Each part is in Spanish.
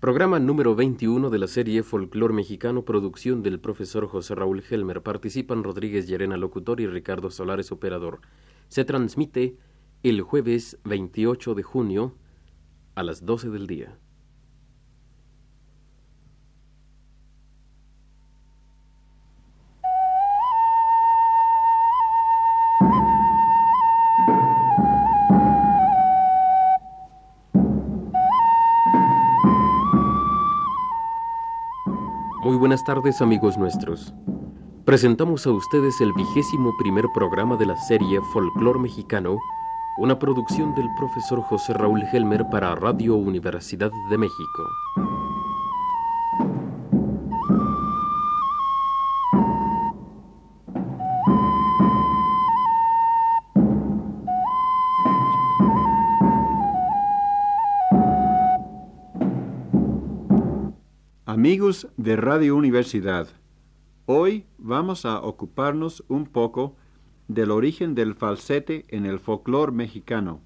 Programa número 21 de la serie Folclor Mexicano, producción del profesor José Raúl Helmer. Participan Rodríguez Llerena, locutor, y Ricardo Solares, operador. Se transmite el jueves 28 de junio a las 12 del día. Muy buenas tardes amigos nuestros. Presentamos a ustedes el vigésimo primer programa de la serie Folclor Mexicano, una producción del profesor José Raúl Helmer para Radio Universidad de México. Amigos de Radio Universidad, hoy vamos a ocuparnos un poco del origen del falsete en el folclore mexicano.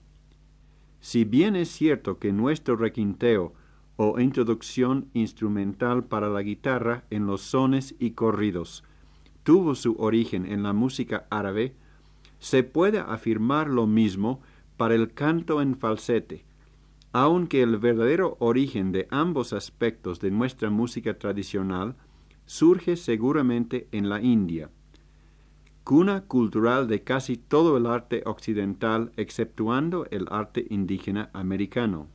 Si bien es cierto que nuestro requinteo o introducción instrumental para la guitarra en los sones y corridos tuvo su origen en la música árabe, se puede afirmar lo mismo para el canto en falsete, aunque el verdadero origen de ambos aspectos de nuestra música tradicional surge seguramente en la India, cuna cultural de casi todo el arte occidental exceptuando el arte indígena americano.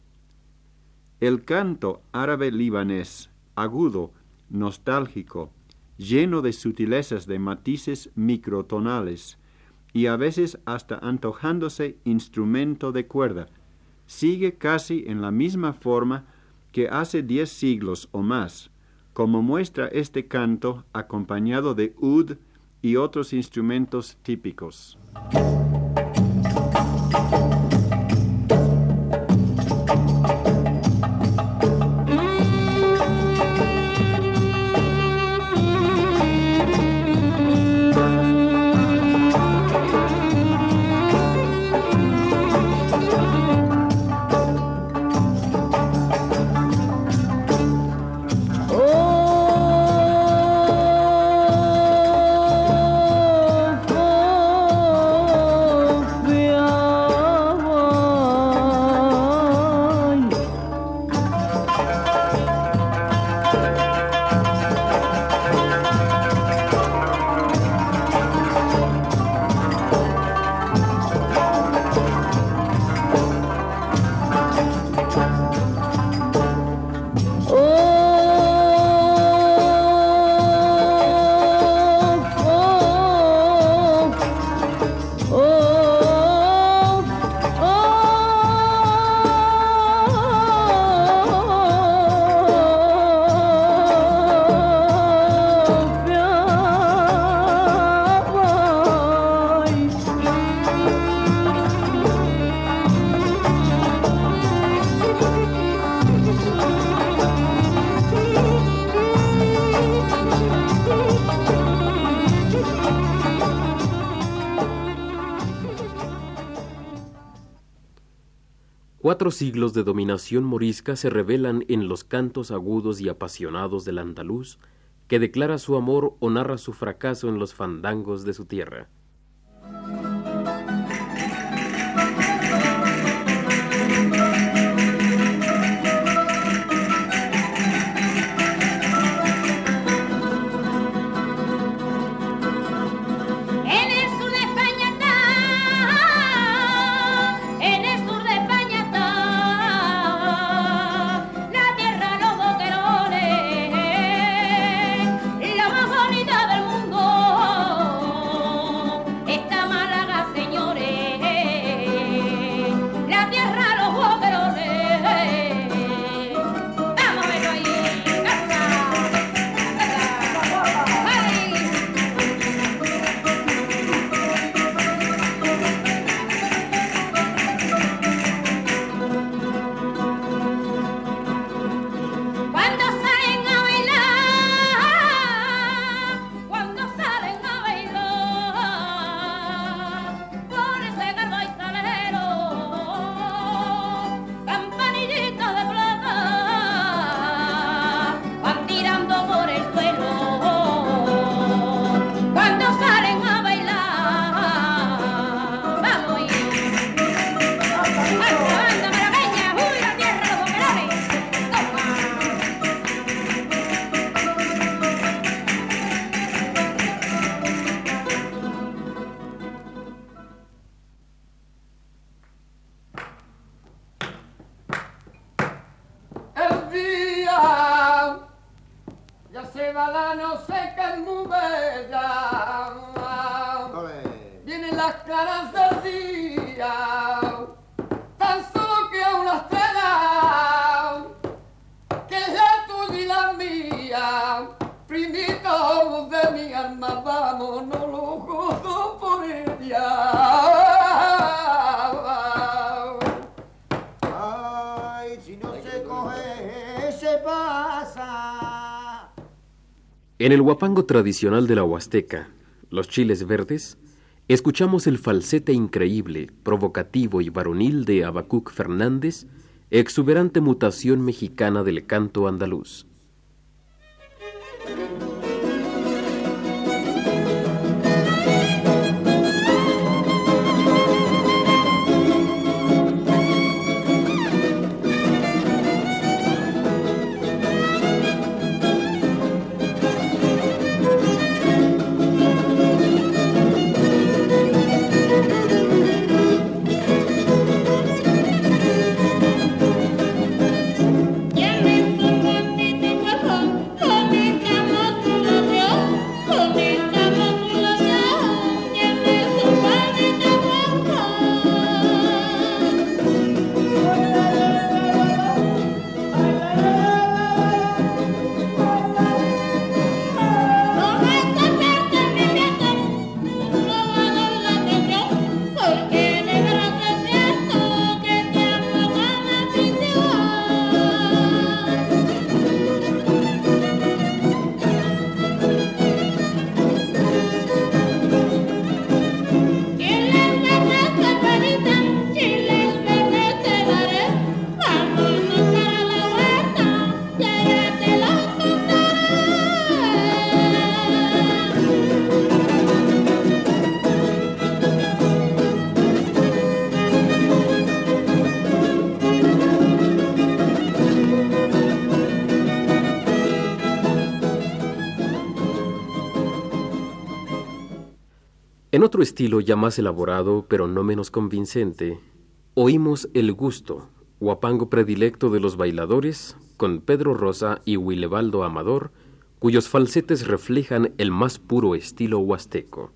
El canto árabe-libanés, agudo, nostálgico, lleno de sutilezas de matices microtonales y a veces hasta antojándose instrumento de cuerda, sigue casi en la misma forma que hace diez siglos o más, como muestra este canto acompañado de ud y otros instrumentos típicos. Cuatro siglos de dominación morisca se revelan en los cantos agudos y apasionados del andaluz, que declara su amor o narra su fracaso en los fandangos de su tierra. Privada no sé qué es muy bella. Vienen las caras del día, tan solo que a una estrella, que es la tuya y la mía. Primito de mi alma, vamos, En el huapango tradicional de la Huasteca, los chiles verdes, escuchamos el falsete increíble, provocativo y varonil de Abacuc Fernández, exuberante mutación mexicana del canto andaluz. En otro estilo ya más elaborado, pero no menos convincente, oímos El Gusto, huapango predilecto de los bailadores, con Pedro Rosa y Wilebaldo Amador, cuyos falsetes reflejan el más puro estilo huasteco.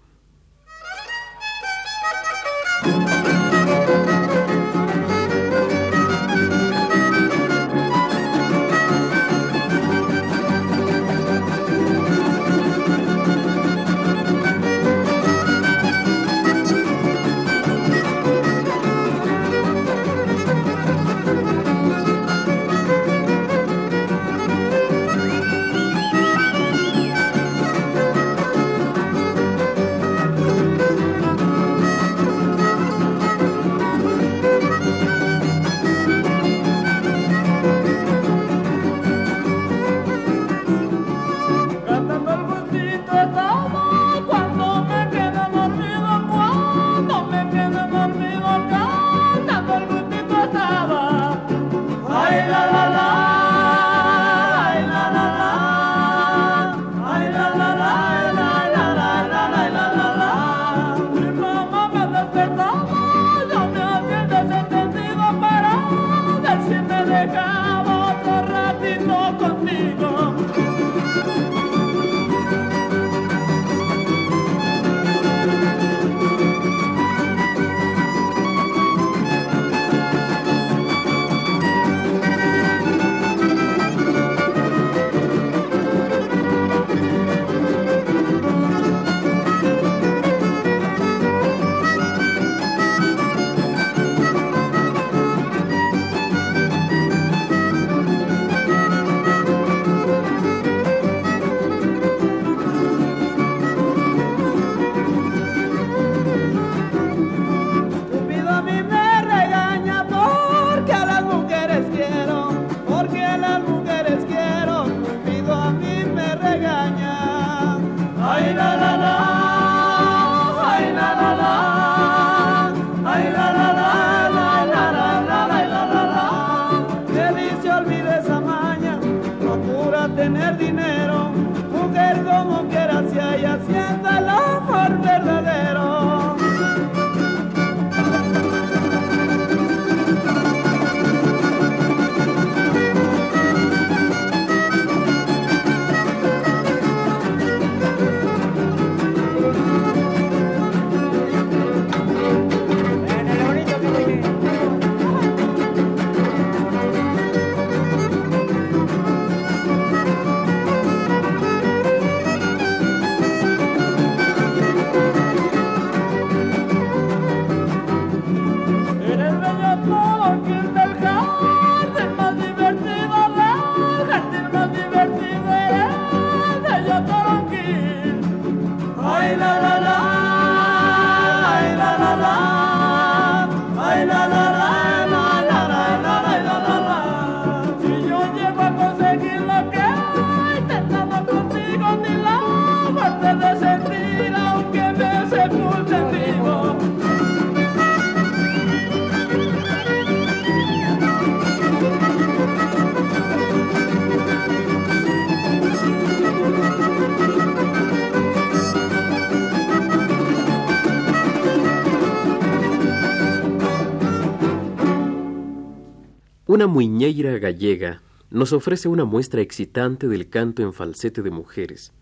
Una muñeira gallega nos ofrece una muestra excitante del canto en falsete de mujeres.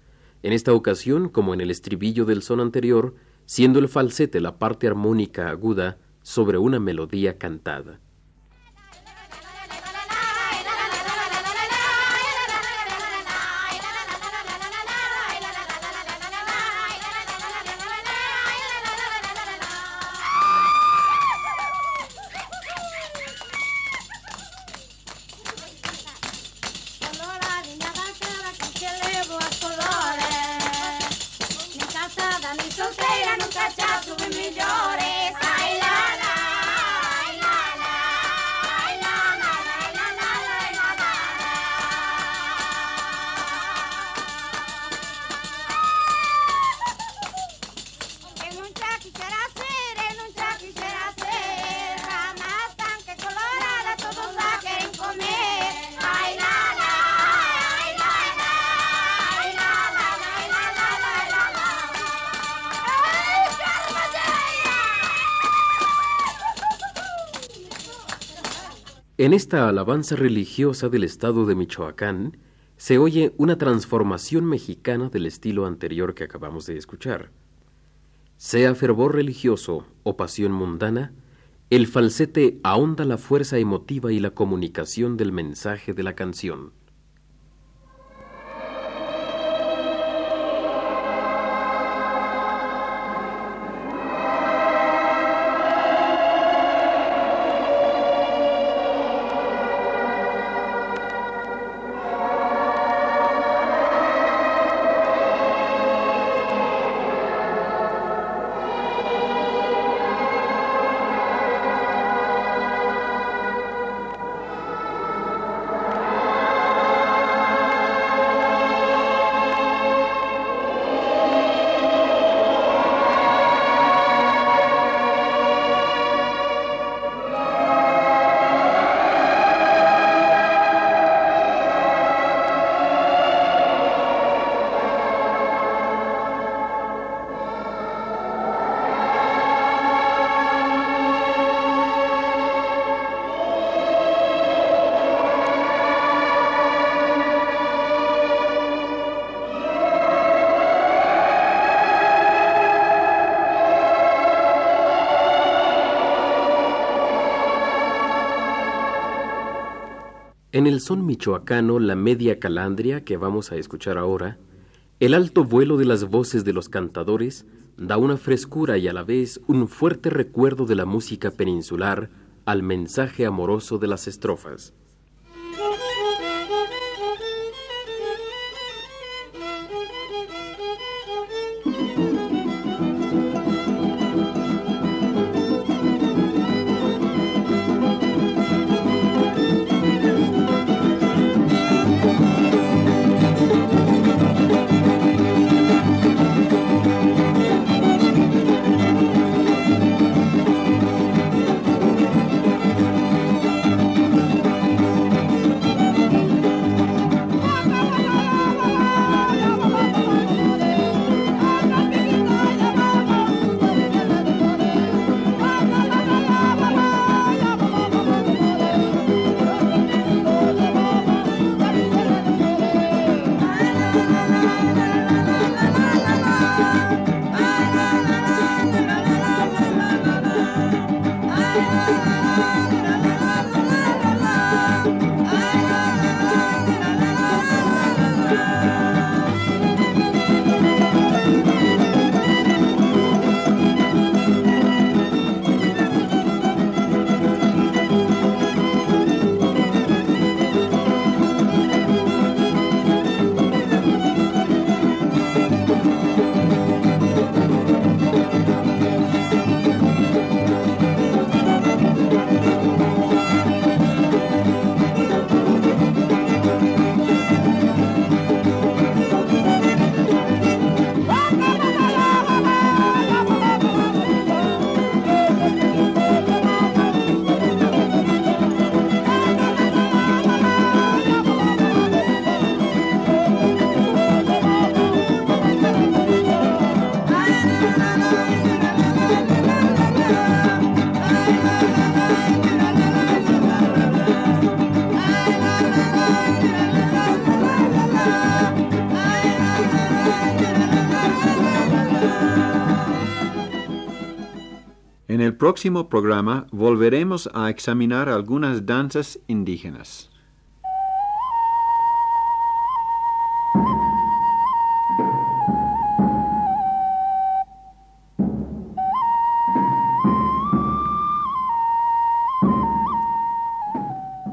En esta ocasión, como en el estribillo del son anterior, siendo el falsete la parte armónica aguda sobre una melodía cantada. En esta alabanza religiosa del estado de Michoacán se oye una transformación mexicana del estilo anterior que acabamos de escuchar. Sea fervor religioso o pasión mundana, el falsete ahonda la fuerza emotiva y la comunicación del mensaje de la canción. En el son michoacano, la media calandria que vamos a escuchar ahora, el alto vuelo de las voces de los cantadores da una frescura y a la vez un fuerte recuerdo de la música peninsular al mensaje amoroso de las estrofas. Próximo programa volveremos a examinar algunas danzas indígenas.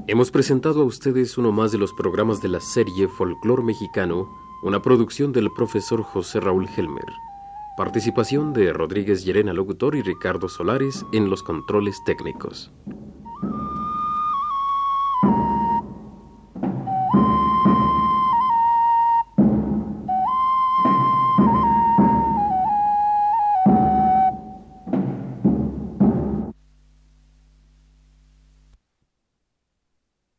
Hemos presentado a ustedes uno más de los programas de la serie Folclor Mexicano, una producción del profesor José Raúl Helmer. Participación de Rodríguez Llerena Locutor y Ricardo Solares en los controles técnicos.